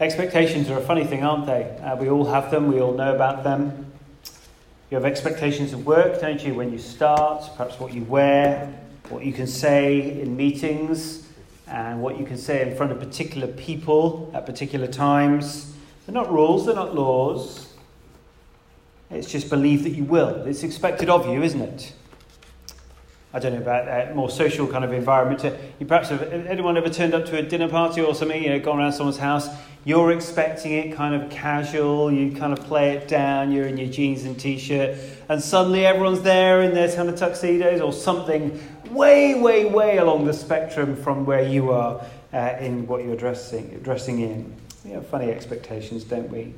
Expectations are a funny thing, aren't they? Uh, we all have them, we all know about them. You have expectations of work, don't you, when you start, perhaps what you wear, what you can say in meetings, and what you can say in front of particular people at particular times. They're not rules, they're not laws. It's just believe that you will. It's expected of you, isn't it? I don't know about a more social kind of environment. You perhaps have anyone ever turned up to a dinner party or something? You know, gone around someone's house. You're expecting it kind of casual. You kind of play it down. You're in your jeans and t-shirt, and suddenly everyone's there in their kind of tuxedos or something way, way, way along the spectrum from where you are uh, in what you're dressing dressing in. We have funny expectations, don't we?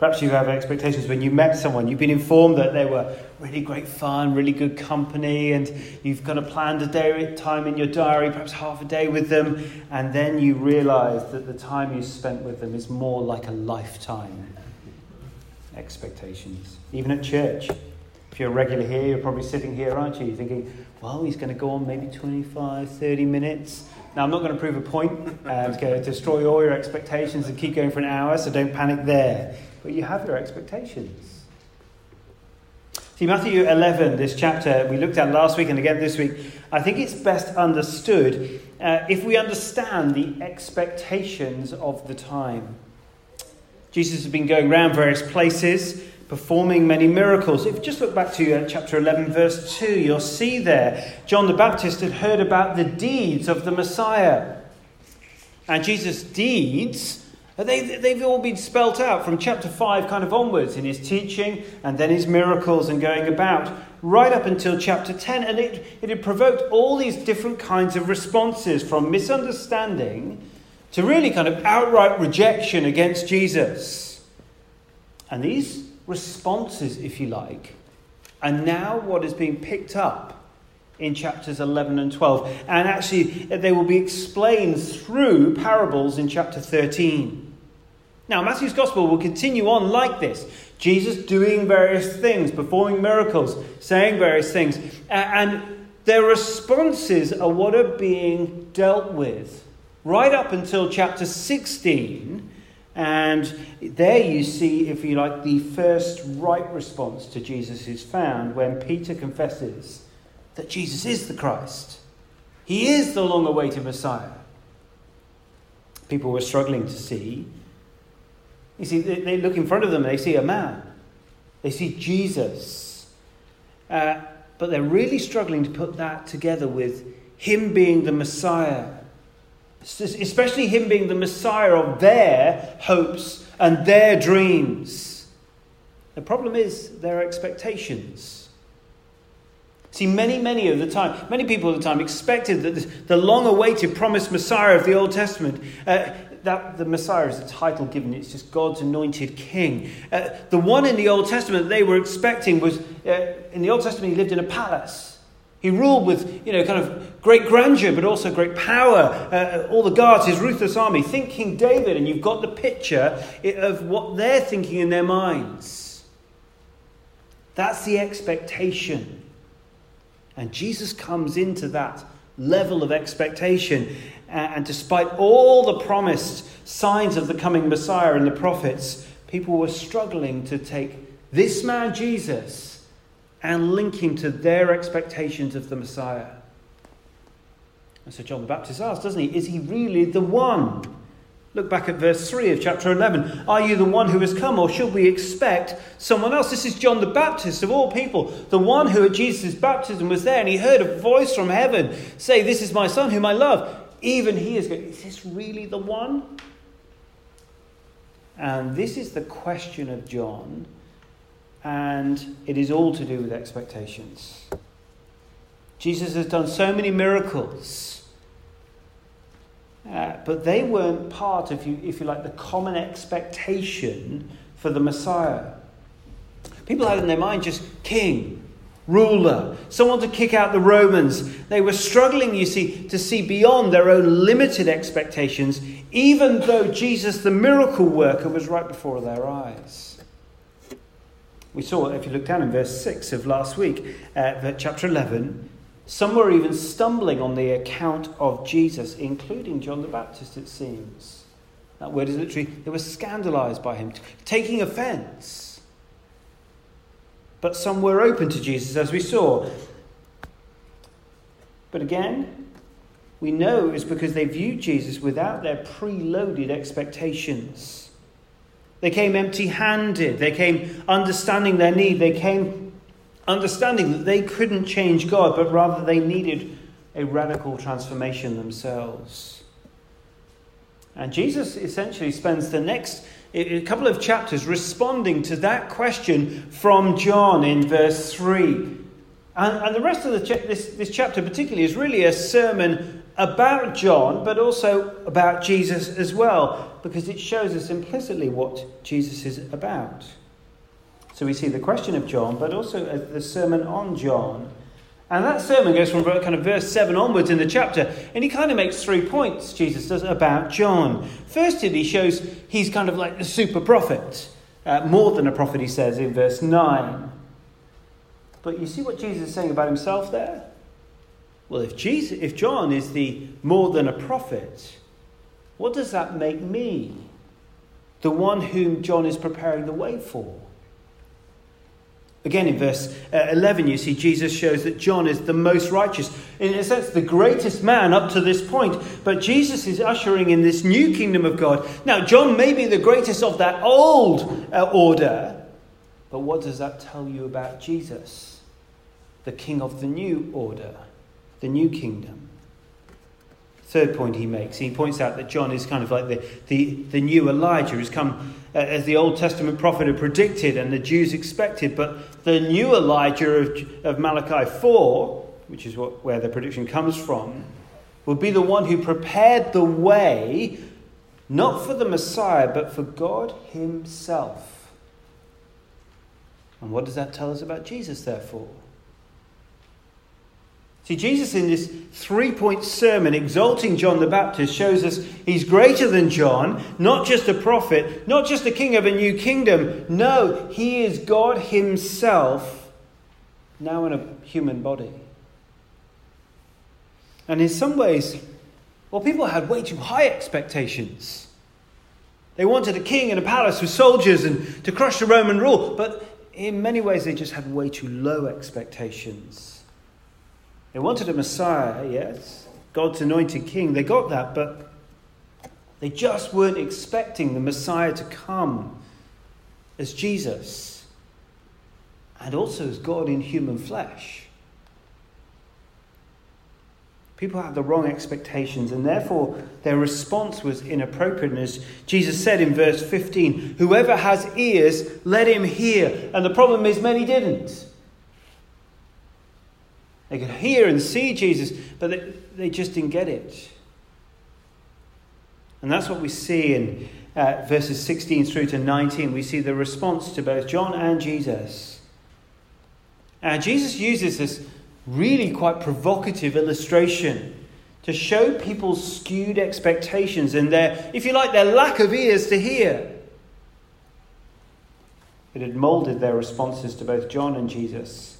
Perhaps you have expectations when you met someone. You've been informed that they were really great fun, really good company, and you've kind of planned a day time in your diary, perhaps half a day with them, and then you realize that the time you spent with them is more like a lifetime. Expectations. Even at church. If you're a regular here, you're probably sitting here, aren't you? You're thinking, well, he's going to go on maybe 25, 30 minutes. Now, I'm not going to prove a point and to destroy all your expectations and keep going for an hour, so don't panic there but you have your expectations. See, Matthew 11, this chapter we looked at last week and again this week, I think it's best understood uh, if we understand the expectations of the time. Jesus has been going around various places, performing many miracles. If you just look back to uh, chapter 11, verse 2, you'll see there John the Baptist had heard about the deeds of the Messiah. And Jesus' deeds they, they've all been spelt out from chapter 5 kind of onwards in his teaching and then his miracles and going about, right up until chapter 10. And it, it had provoked all these different kinds of responses from misunderstanding to really kind of outright rejection against Jesus. And these responses, if you like, are now what is being picked up in chapters 11 and 12. And actually, they will be explained through parables in chapter 13. Now, Matthew's gospel will continue on like this Jesus doing various things, performing miracles, saying various things, and their responses are what are being dealt with right up until chapter 16. And there you see, if you like, the first right response to Jesus is found when Peter confesses that Jesus is the Christ. He is the long awaited Messiah. People were struggling to see you see, they, they look in front of them they see a man, they see Jesus. Uh, but they're really struggling to put that together with him being the Messiah, especially him being the Messiah of their hopes and their dreams. The problem is their expectations. See, many, many of the time, many people at the time expected that the long awaited promised Messiah of the Old Testament, uh, that the Messiah is a title given. It's just God's anointed king. Uh, the one in the Old Testament they were expecting was uh, in the Old Testament, he lived in a palace. He ruled with, you know, kind of great grandeur, but also great power. Uh, all the guards, his ruthless army. Think King David, and you've got the picture of what they're thinking in their minds. That's the expectation. And Jesus comes into that level of expectation. And despite all the promised signs of the coming Messiah and the prophets, people were struggling to take this man, Jesus, and link him to their expectations of the Messiah. And so John the Baptist asks, doesn't he, is he really the one? Look back at verse 3 of chapter 11. Are you the one who has come, or should we expect someone else? This is John the Baptist, of all people, the one who at Jesus' baptism was there, and he heard a voice from heaven say, This is my son whom I love. Even he is going, Is this really the one? And this is the question of John, and it is all to do with expectations. Jesus has done so many miracles uh, but they weren't part, of, you, if you like, the common expectation for the Messiah. People had in their mind just king, ruler, someone to kick out the Romans. They were struggling, you see, to see beyond their own limited expectations, even though Jesus, the miracle worker, was right before their eyes. We saw, if you look down in verse 6 of last week, uh, chapter 11, some were even stumbling on the account of Jesus, including John the Baptist, it seems. That word is literally, they were scandalized by him, taking offense. But some were open to Jesus, as we saw. But again, we know it's because they viewed Jesus without their preloaded expectations. They came empty handed. They came understanding their need. They came understanding that they couldn't change God, but rather they needed a radical transformation themselves. And Jesus essentially spends the next a couple of chapters responding to that question from John in verse 3. And, and the rest of the this, this chapter, particularly, is really a sermon about John, but also about Jesus as well, because it shows us implicitly what Jesus is about. So we see the question of John, but also uh, the sermon on John. And that sermon goes from kind of verse 7 onwards in the chapter, and he kind of makes three points, Jesus does, about John. First, he shows he's kind of like the super prophet, uh, more than a prophet, he says in verse 9. But you see what Jesus is saying about himself there? Well, if, Jesus, if John is the more than a prophet, what does that make me? The one whom John is preparing the way for. Again, in verse uh, 11, you see Jesus shows that John is the most righteous, in a sense, the greatest man up to this point. But Jesus is ushering in this new kingdom of God. Now, John may be the greatest of that old uh, order, but what does that tell you about Jesus, the king of the new order? the new kingdom. Third point he makes, he points out that John is kind of like the, the, the new Elijah who's come Uh, as the Old Testament prophet had predicted and the Jews expected. But the new Elijah of, of Malachi 4, which is what, where the prediction comes from, will be the one who prepared the way not for the Messiah, but for God Himself. And what does that tell us about Jesus, therefore? See, Jesus in this three point sermon exalting John the Baptist shows us he's greater than John, not just a prophet, not just the king of a new kingdom. No, he is God himself, now in a human body. And in some ways, well, people had way too high expectations. They wanted a king and a palace with soldiers and to crush the Roman rule, but in many ways, they just had way too low expectations. They wanted a Messiah, yes, God's anointed king. They got that, but they just weren't expecting the Messiah to come as Jesus and also as God in human flesh. People had the wrong expectations, and therefore their response was inappropriate. And as Jesus said in verse 15, whoever has ears, let him hear. And the problem is, many didn't. They could hear and see Jesus, but they, they just didn't get it. And that's what we see in uh, verses 16 through to 19. We see the response to both John and Jesus. Uh, Jesus uses this really quite provocative illustration to show people's skewed expectations and their, if you like, their lack of ears to hear. It had molded their responses to both John and Jesus.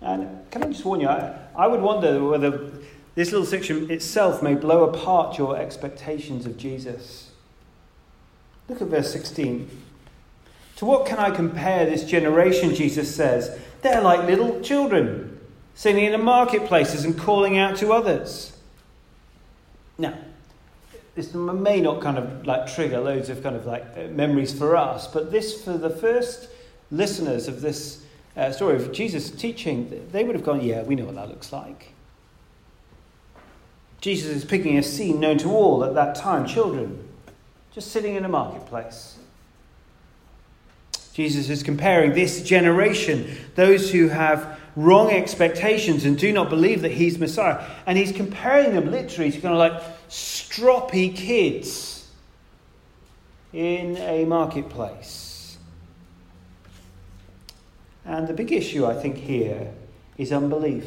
And can I just warn you, I, I would wonder whether this little section itself may blow apart your expectations of Jesus. Look at verse 16. To what can I compare this generation, Jesus says? They're like little children, sitting in the marketplaces and calling out to others. Now, this may not kind of like trigger loads of kind of like memories for us, but this for the first listeners of this uh, story of Jesus teaching, they would have gone, Yeah, we know what that looks like. Jesus is picking a scene known to all at that time children, just sitting in a marketplace. Jesus is comparing this generation, those who have wrong expectations and do not believe that he's Messiah, and he's comparing them literally to kind of like stroppy kids in a marketplace. And the big issue, I think, here is unbelief.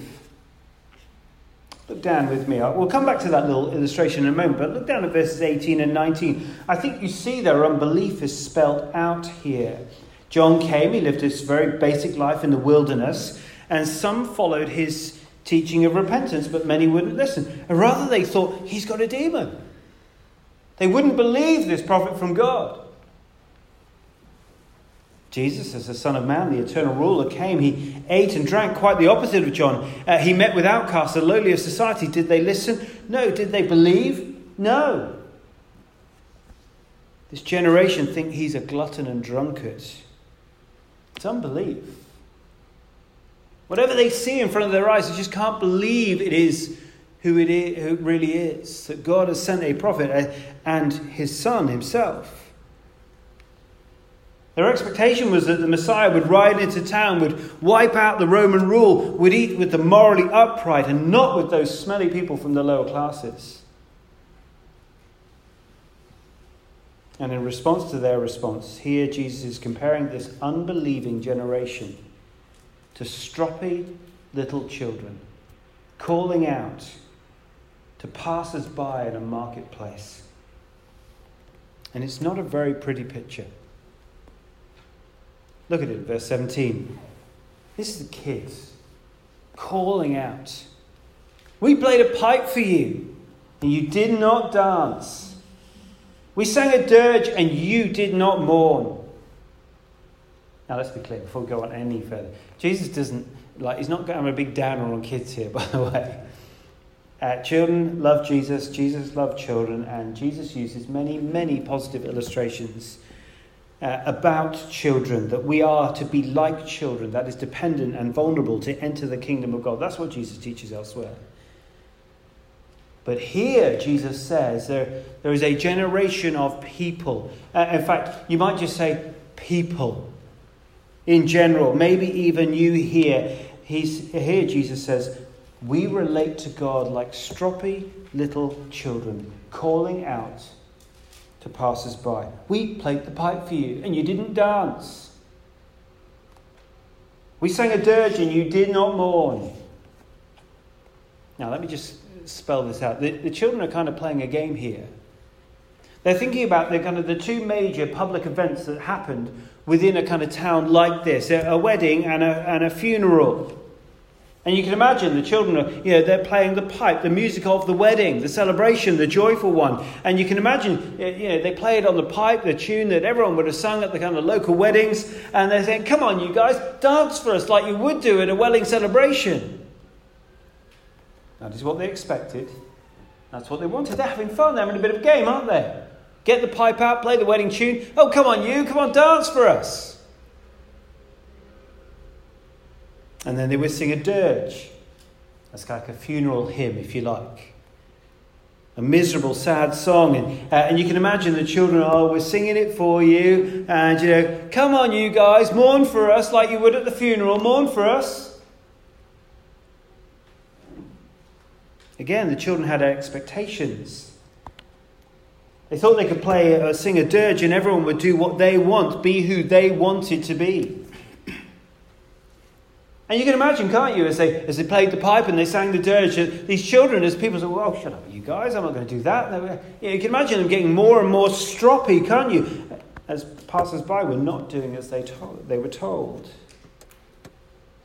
Look down with me. We'll come back to that little illustration in a moment, but look down at verses 18 and 19. I think you see their unbelief is spelt out here. John came, he lived this very basic life in the wilderness, and some followed his teaching of repentance, but many wouldn't listen. And rather, they thought, he's got a demon. They wouldn't believe this prophet from God. Jesus, as the Son of Man, the eternal ruler, came. He ate and drank quite the opposite of John. Uh, he met with outcasts, the lowly of society. Did they listen? No. Did they believe? No. This generation think he's a glutton and drunkard. It's unbelief. Whatever they see in front of their eyes, they just can't believe it is who it, is, who it really is. That God has sent a prophet uh, and his son himself. Their expectation was that the Messiah would ride into town, would wipe out the Roman rule, would eat with the morally upright and not with those smelly people from the lower classes. And in response to their response, here Jesus is comparing this unbelieving generation to stroppy little children, calling out to passers by in a marketplace. And it's not a very pretty picture. Look at it, verse 17. This is the kids calling out. We played a pipe for you, and you did not dance. We sang a dirge, and you did not mourn. Now, let's be clear before we go on any further. Jesus doesn't, like, he's not going, I'm a big downer on kids here, by the way. Uh, children love Jesus, Jesus loved children, and Jesus uses many, many positive illustrations uh, about children, that we are to be like children, that is dependent and vulnerable to enter the kingdom of God. That's what Jesus teaches elsewhere. But here, Jesus says there, there is a generation of people. Uh, in fact, you might just say people in general, maybe even you here. He's, here, Jesus says, we relate to God like stroppy little children, calling out to passers by. We played the pipe for you, and you didn't dance. We sang a dirge, and you did not mourn. Now, let me just spell this out. The, the children are kind of playing a game here. They're thinking about the kind of the two major public events that happened within a kind of town like this a, a wedding and a, and a funeral. And you can imagine the children are, you know, they're playing the pipe, the music of the wedding, the celebration, the joyful one. And you can imagine, you know, they play it on the pipe, the tune that everyone would have sung at the kind of local weddings. And they're saying, come on, you guys, dance for us like you would do at a wedding celebration. That is what they expected. That's what they wanted. They're having fun. They're having a bit of a game, aren't they? Get the pipe out, play the wedding tune. Oh, come on, you, come on, dance for us. And then they would sing a dirge. That's like a funeral hymn, if you like. A miserable, sad song. And, uh, and you can imagine the children, oh, we're singing it for you. And, you know, come on, you guys, mourn for us like you would at the funeral. Mourn for us. Again, the children had expectations. They thought they could play, uh, sing a dirge, and everyone would do what they want, be who they wanted to be. And you can imagine, can't you, as they, as they played the pipe and they sang the dirge, uh, these children, as people say, well, shut up, you guys, I'm not going to do that. You, you can imagine them getting more and more stroppy, can't you? As passers by were not doing as they, they were told.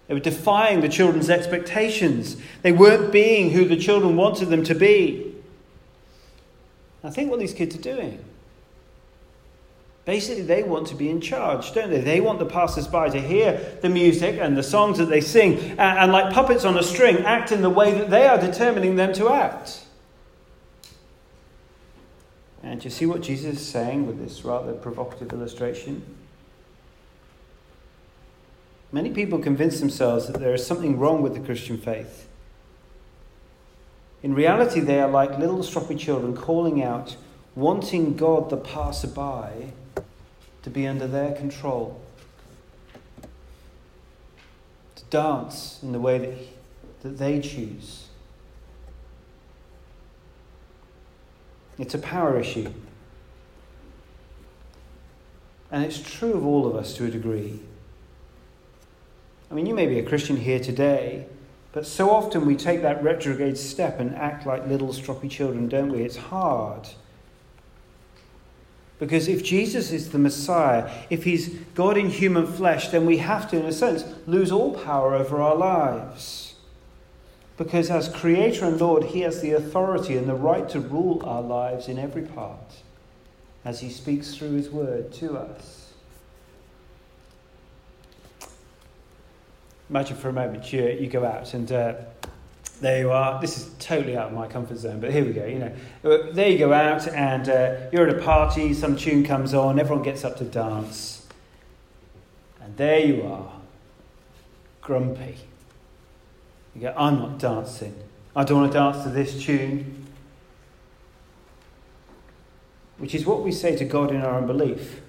They were defying the children's expectations. They weren't being who the children wanted them to be. I think what these kids are doing Basically, they want to be in charge, don't they? They want the passers by to hear the music and the songs that they sing, and, and, like puppets on a string, act in the way that they are determining them to act. And you see what Jesus is saying with this rather provocative illustration? Many people convince themselves that there is something wrong with the Christian faith. In reality, they are like little stroppy children calling out, wanting God the passerby to be under their control, to dance in the way that, that they choose. It's a power issue. And it's true of all of us to a degree. I mean, you may be a Christian here today, but so often we take that retrograde step and act like little stroppy children, don't we? It's hard. Because if Jesus is the Messiah, if he's God in human flesh, then we have to, in a sense, lose all power over our lives. Because as Creator and Lord, He has the authority and the right to rule our lives in every part as He speaks through His word to us. Imagine for a moment you, you go out and uh, there you are. This is totally out of my comfort zone, but here we go. You know, there you go out, and uh, you're at a party. Some tune comes on. Everyone gets up to dance, and there you are, grumpy. You go, I'm not dancing. I don't want to dance to this tune. Which is what we say to God in our unbelief.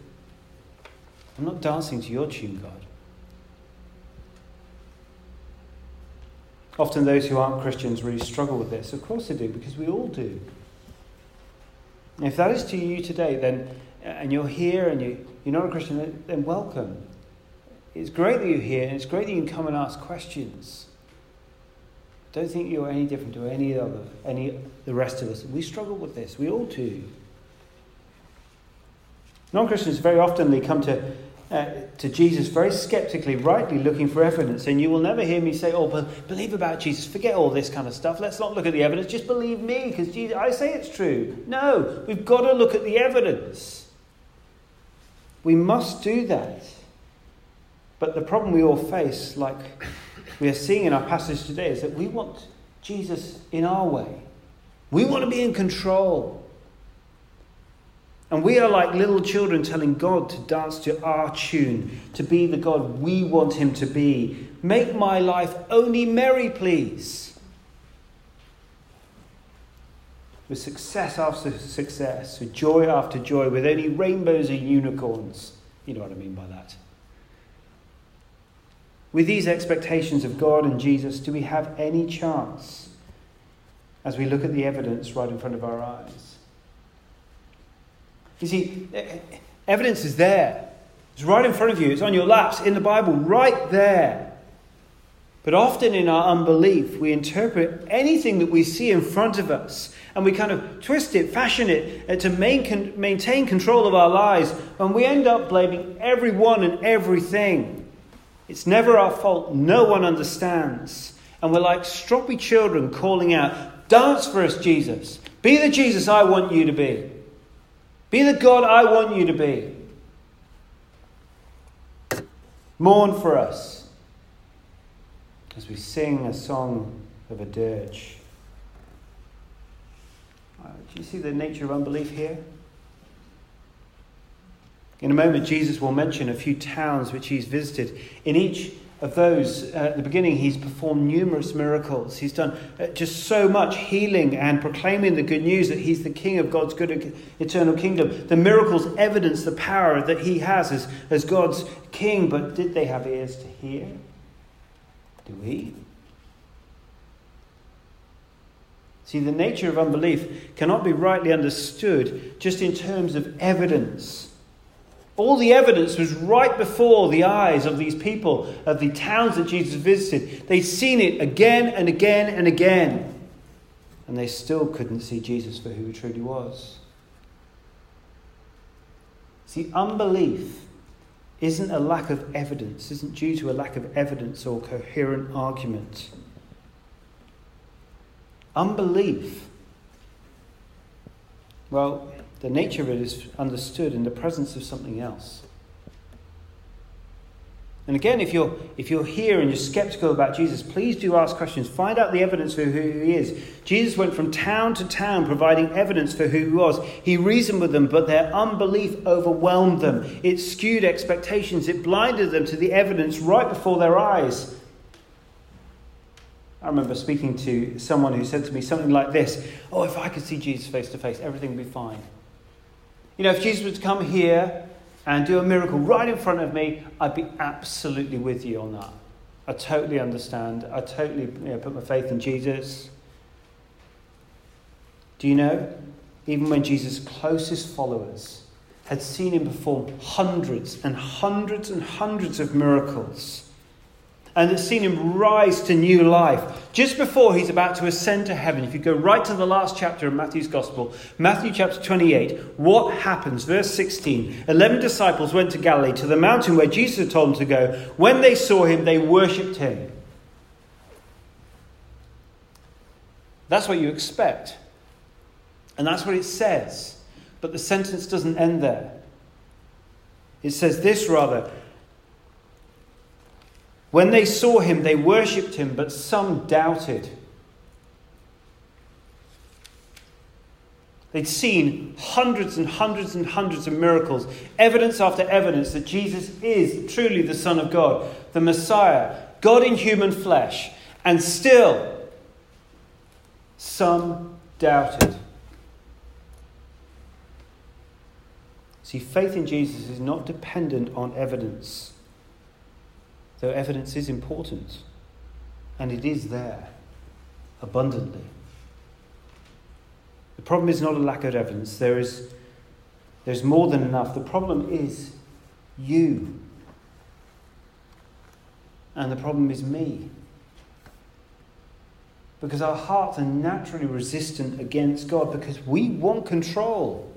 I'm not dancing to your tune, God. Often those who aren't Christians really struggle with this. Of course they do, because we all do. If that is to you today, then uh, and you're here and you, you're not a Christian, then welcome. It's great that you're here, and it's great that you can come and ask questions. Don't think you're any different to any other, any the rest of us. We struggle with this. We all do. Non-Christians very often they come to uh, to Jesus very skeptically, rightly looking for evidence. And you will never hear me say, Oh, but believe about Jesus. Forget all this kind of stuff. Let's not look at the evidence. Just believe me because I say it's true. No, we've got to look at the evidence. We must do that. But the problem we all face, like we are seeing in our passage today, is that we want Jesus in our way. We want to be in control. And we are like little children telling God to dance to our tune, to be the God we want Him to be. Make my life only merry, please. With success after success, with joy after joy, with only rainbows and unicorns. You know what I mean by that. With these expectations of God and Jesus, do we have any chance as we look at the evidence right in front of our eyes? You see, evidence is there. It's right in front of you. It's on your laps in the Bible, right there. But often in our unbelief, we interpret anything that we see in front of us and we kind of twist it, fashion it uh, to maintain control of our lives, and we end up blaming everyone and everything. It's never our fault. No one understands. And we're like stroppy children calling out, Dance for us, Jesus. Be the Jesus I want you to be. Be the God I want you to be. Mourn for us as we sing a song of a dirge. Uh, do you see the nature of unbelief here? In a moment, Jesus will mention a few towns which he's visited. In each of those, uh, at the beginning, he's performed numerous miracles. He's done uh, just so much healing and proclaiming the good news that he's the king of God's good eternal kingdom. The miracles evidence the power that he has as, as God's king, but did they have ears to hear? Do we? See, the nature of unbelief cannot be rightly understood just in terms of evidence. All the evidence was right before the eyes of these people, of the towns that Jesus visited. They'd seen it again and again and again. And they still couldn't see Jesus for who he truly was. See, unbelief isn't a lack of evidence, isn't due to a lack of evidence or coherent argument. Unbelief, well, the nature of it is understood in the presence of something else. And again, if you're, if you're here and you're skeptical about Jesus, please do ask questions. Find out the evidence for who he is. Jesus went from town to town providing evidence for who he was. He reasoned with them, but their unbelief overwhelmed them. It skewed expectations, it blinded them to the evidence right before their eyes. I remember speaking to someone who said to me something like this Oh, if I could see Jesus face to face, everything would be fine. You know, if Jesus was to come here and do a miracle right in front of me, I'd be absolutely with you on that. I totally understand. I totally you know, put my faith in Jesus. Do you know? Even when Jesus' closest followers had seen him perform hundreds and hundreds and hundreds of miracles, and it's seen him rise to new life just before he's about to ascend to heaven. If you go right to the last chapter of Matthew's Gospel, Matthew chapter 28, what happens? Verse 16 Eleven disciples went to Galilee, to the mountain where Jesus had told them to go. When they saw him, they worshipped him. That's what you expect. And that's what it says. But the sentence doesn't end there. It says this rather. When they saw him, they worshipped him, but some doubted. They'd seen hundreds and hundreds and hundreds of miracles, evidence after evidence that Jesus is truly the Son of God, the Messiah, God in human flesh. And still, some doubted. See, faith in Jesus is not dependent on evidence, though evidence is important, and it is there abundantly. The problem is not a lack of evidence, there is there's more than enough. The problem is you. And the problem is me. Because our hearts are naturally resistant against God because we want control.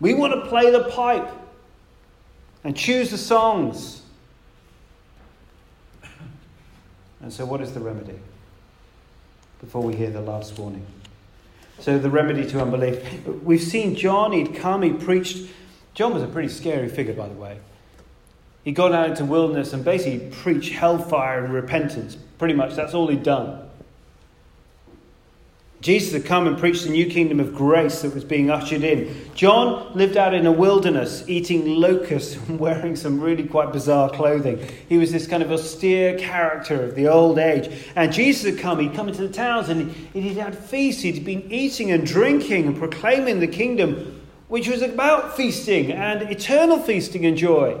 We want to play the pipe and choose the songs. And so, what is the remedy? Before we hear the last warning. So, the remedy to unbelief. We've seen John, he'd come, he preached. John was a pretty scary figure, by the way. He got out into wilderness and basically preached hellfire and repentance. Pretty much, that's all he'd done. Jesus had come and preached the new kingdom of grace that was being ushered in. John lived out in a wilderness, eating locusts and wearing some really quite bizarre clothing. He was this kind of austere character of the old age. And Jesus had come, he'd come into the towns and he'd had feasts. He'd been eating and drinking and proclaiming the kingdom, which was about feasting and eternal feasting and joy.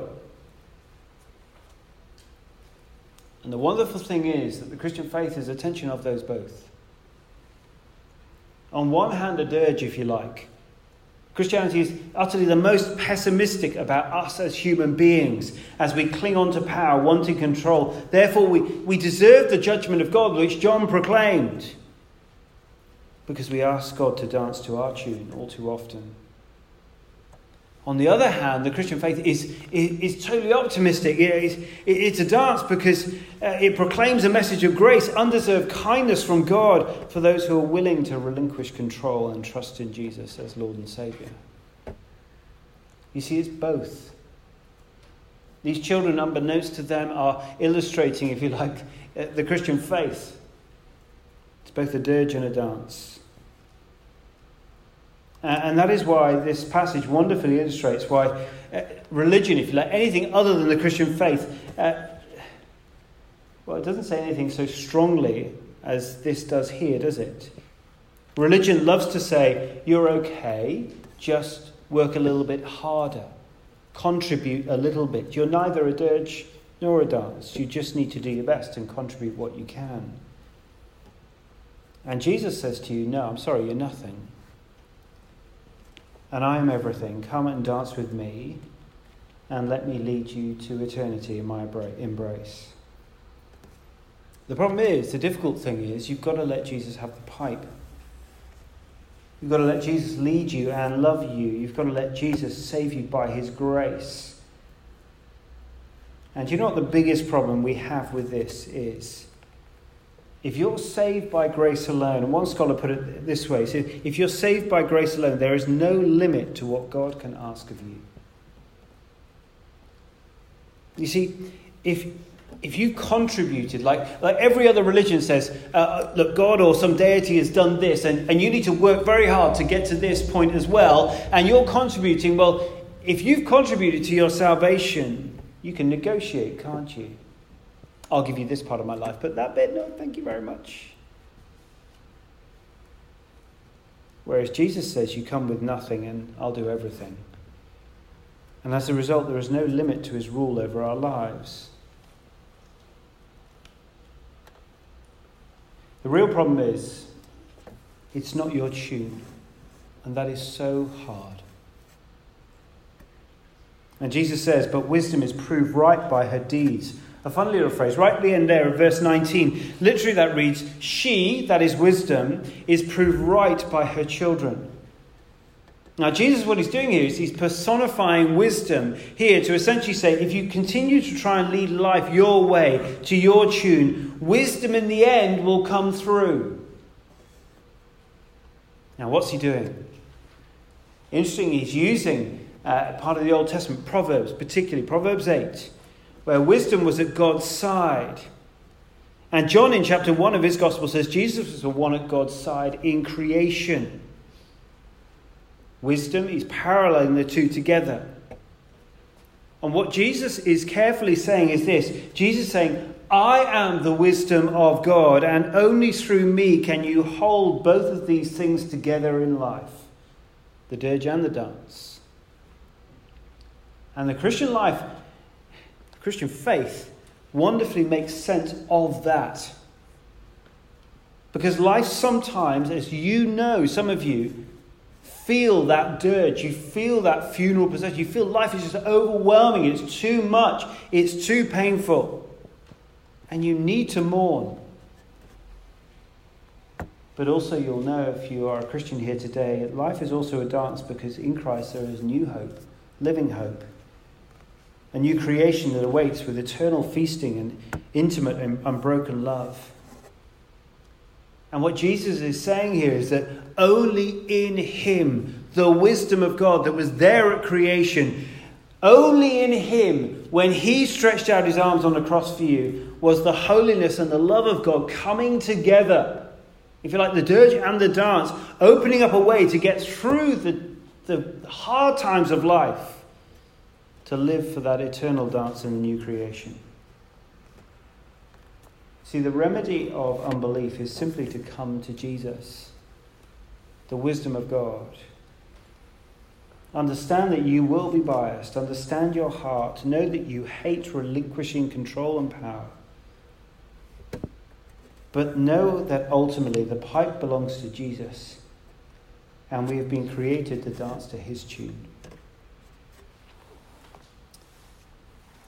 And the wonderful thing is that the Christian faith is a tension of those both on one hand, a dirge, if you like. Christianity is utterly the most pessimistic about us as human beings as we cling on to power, wanting control. Therefore, we, we deserve the judgment of God, which John proclaimed, because we ask God to dance to our tune all too often. On the other hand, the Christian faith is, is, is totally optimistic. It's, a dance because uh, it proclaims a message of grace, undeserved kindness from God for those who are willing to relinquish control and trust in Jesus as Lord and Saviour. You see, it's both. These children, unbeknownst to them, are illustrating, if you like, uh, the Christian faith. It's both a dirge and a dance. And that is why this passage wonderfully illustrates why uh, religion, if you like, anything other than the Christian faith, uh, well, it doesn't say anything so strongly as this does here, does it? Religion loves to say, you're okay, just work a little bit harder, contribute a little bit. You're neither a dirge nor a dance. You just need to do your best and contribute what you can. And Jesus says to you, No, I'm sorry, you're nothing and I am everything. Come and dance with me, and let me lead you to eternity in my embrace. The problem is, the difficult thing is, you've got to let Jesus have the pipe. You've got to let Jesus lead you and love you. You've got to let Jesus save you by his grace. And you know what the biggest problem we have with this is? If you're saved by grace alone, and one scholar put it this way, he said, if you're saved by grace alone, there is no limit to what God can ask of you. You see, if if you contributed, like, like every other religion says, uh, look, God or some deity has done this, and, and you need to work very hard to get to this point as well, and you're contributing, well, if you've contributed to your salvation, you can negotiate, can't you? I'll give you this part of my life, but that bit, no, thank you very much. Whereas Jesus says, You come with nothing and I'll do everything. And as a result, there is no limit to his rule over our lives. The real problem is, it's not your tune. And that is so hard. And Jesus says, But wisdom is proved right by her deeds. A fun little phrase. Right at the end there of verse 19, literally that reads, She, that is wisdom, is proved right by her children. Now, Jesus, what he's doing here is he's personifying wisdom here to essentially say if you continue to try and lead life your way, to your tune, wisdom in the end will come through. Now, what's he doing? Interesting, he's using uh, part of the Old Testament, Proverbs, particularly Proverbs 8, where wisdom was at God's side. And John, in chapter 1 of his gospel, says Jesus was the one at God's side in creation. Wisdom, he's paralleling the two together. And what Jesus is carefully saying is this Jesus saying, I am the wisdom of God, and only through me can you hold both of these things together in life the dirge and the dance. And the Christian life, Christian faith, wonderfully makes sense of that. Because life sometimes, as you know, some of you feel that dirge, you feel that funeral procession, you feel life is just overwhelming, it's too much, it's too painful, and you need to mourn. But also, you'll know if you are a Christian here today, life is also a dance because in Christ there is new hope, living hope a new creation that awaits with eternal feasting and intimate and unbroken love. And what Jesus is saying here is that only in Him, the wisdom of God that was there at creation, only in Him, when He stretched out His arms on the cross for you, was the holiness and the love of God coming together. If you like, the dirge and the dance, opening up a way to get through the, the hard times of life to live for that eternal dance in the new creation. See, the remedy of unbelief is simply to come to Jesus, the wisdom of God. Understand that you will be biased. Understand your heart. Know that you hate relinquishing control and power. But know that ultimately the pipe belongs to Jesus, and we have been created to dance to his tune.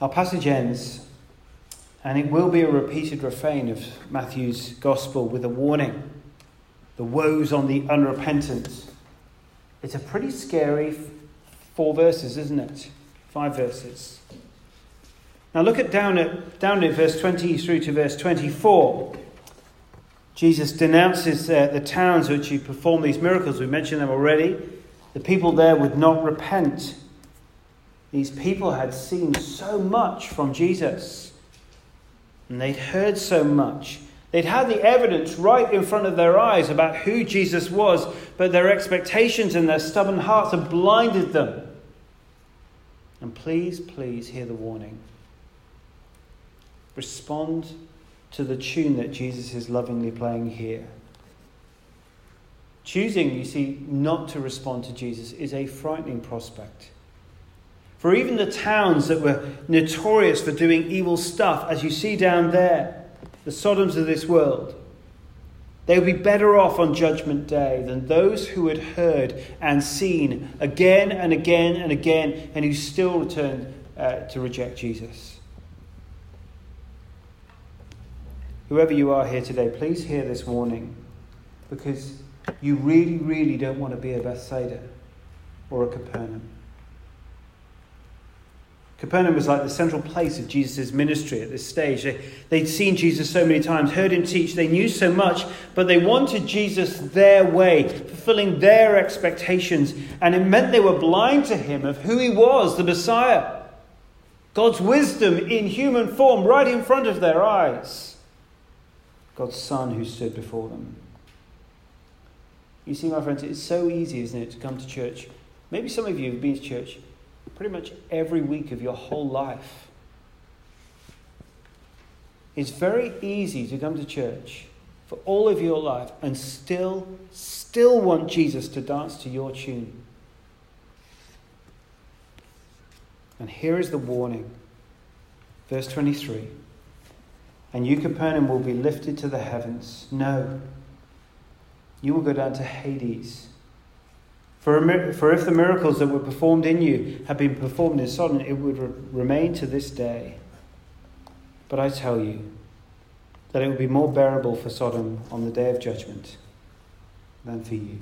Our passage ends, and it will be a repeated refrain of Matthew's gospel with a warning the woes on the unrepentant. It's a pretty scary four verses, isn't it? Five verses. Now look at down at down at verse 20 through to verse 24. Jesus denounces uh, the towns which he performed these miracles. We mentioned them already. The people there would not repent. These people had seen so much from Jesus, and they'd heard so much. They'd had the evidence right in front of their eyes about who Jesus was, but their expectations and their stubborn hearts had blinded them. And please, please hear the warning. Respond to the tune that Jesus is lovingly playing here. Choosing, you see, not to respond to Jesus is a frightening prospect. For even the towns that were notorious for doing evil stuff, as you see down there, the Sodoms of this world, they would be better off on Judgment Day than those who had heard and seen again and again and again and who still returned uh, to reject Jesus. Whoever you are here today, please hear this warning because you really, really don't want to be a Bethsaida or a Capernaum. Capernaum was like the central place of Jesus' ministry at this stage. They, they'd seen Jesus so many times, heard him teach, they knew so much, but they wanted Jesus their way, fulfilling their expectations. And it meant they were blind to him of who he was, the Messiah. God's wisdom in human form right in front of their eyes. God's Son who stood before them. You see, my friends, it's so easy, isn't it, to come to church. Maybe some of you have been to church pretty much every week of your whole life. It's very easy to come to church for all of your life and still, still want Jesus to dance to your tune. And here is the warning. Verse 23 And you, Capernaum, will be lifted to the heavens. No, you will go down to Hades. For, for if the miracles that were performed in you had been performed in Sodom, it would re- remain to this day. But I tell you that it will be more bearable for Sodom on the day of judgment than for you.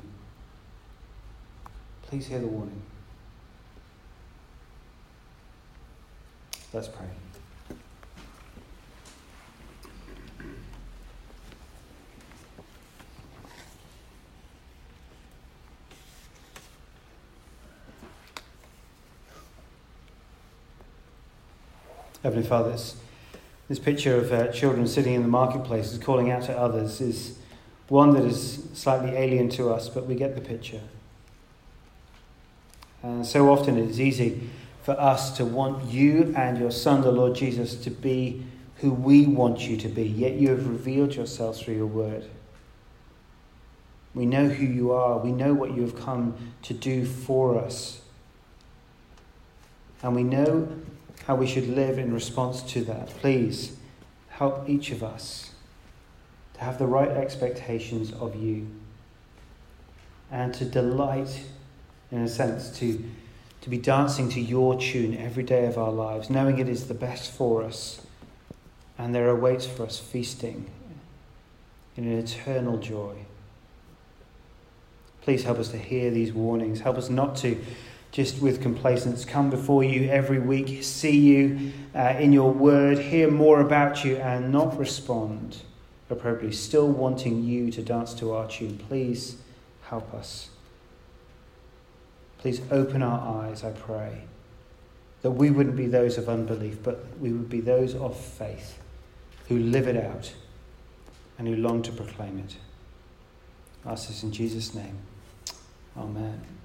Please hear the warning. Let's pray. Heavenly Father, this, this picture of uh, children sitting in the marketplaces calling out to others is one that is slightly alien to us, but we get the picture. And so often it is easy for us to want you and your Son, the Lord Jesus, to be who we want you to be, yet you have revealed yourself through your word. We know who you are, we know what you have come to do for us. And we know how we should live in response to that. Please help each of us to have the right expectations of you and to delight, in a sense, to to be dancing to your tune every day of our lives, knowing it is the best for us, and there awaits for us feasting in an eternal joy. Please help us to hear these warnings. Help us not to just with complacence come before you every week, see you uh, in your word, hear more about you, and not respond appropriately, still wanting you to dance to our tune. Please help us. Please open our eyes, I pray, that we wouldn't be those of unbelief, but we would be those of faith who live it out and who long to proclaim it. I ask this in Jesus' name. Amen.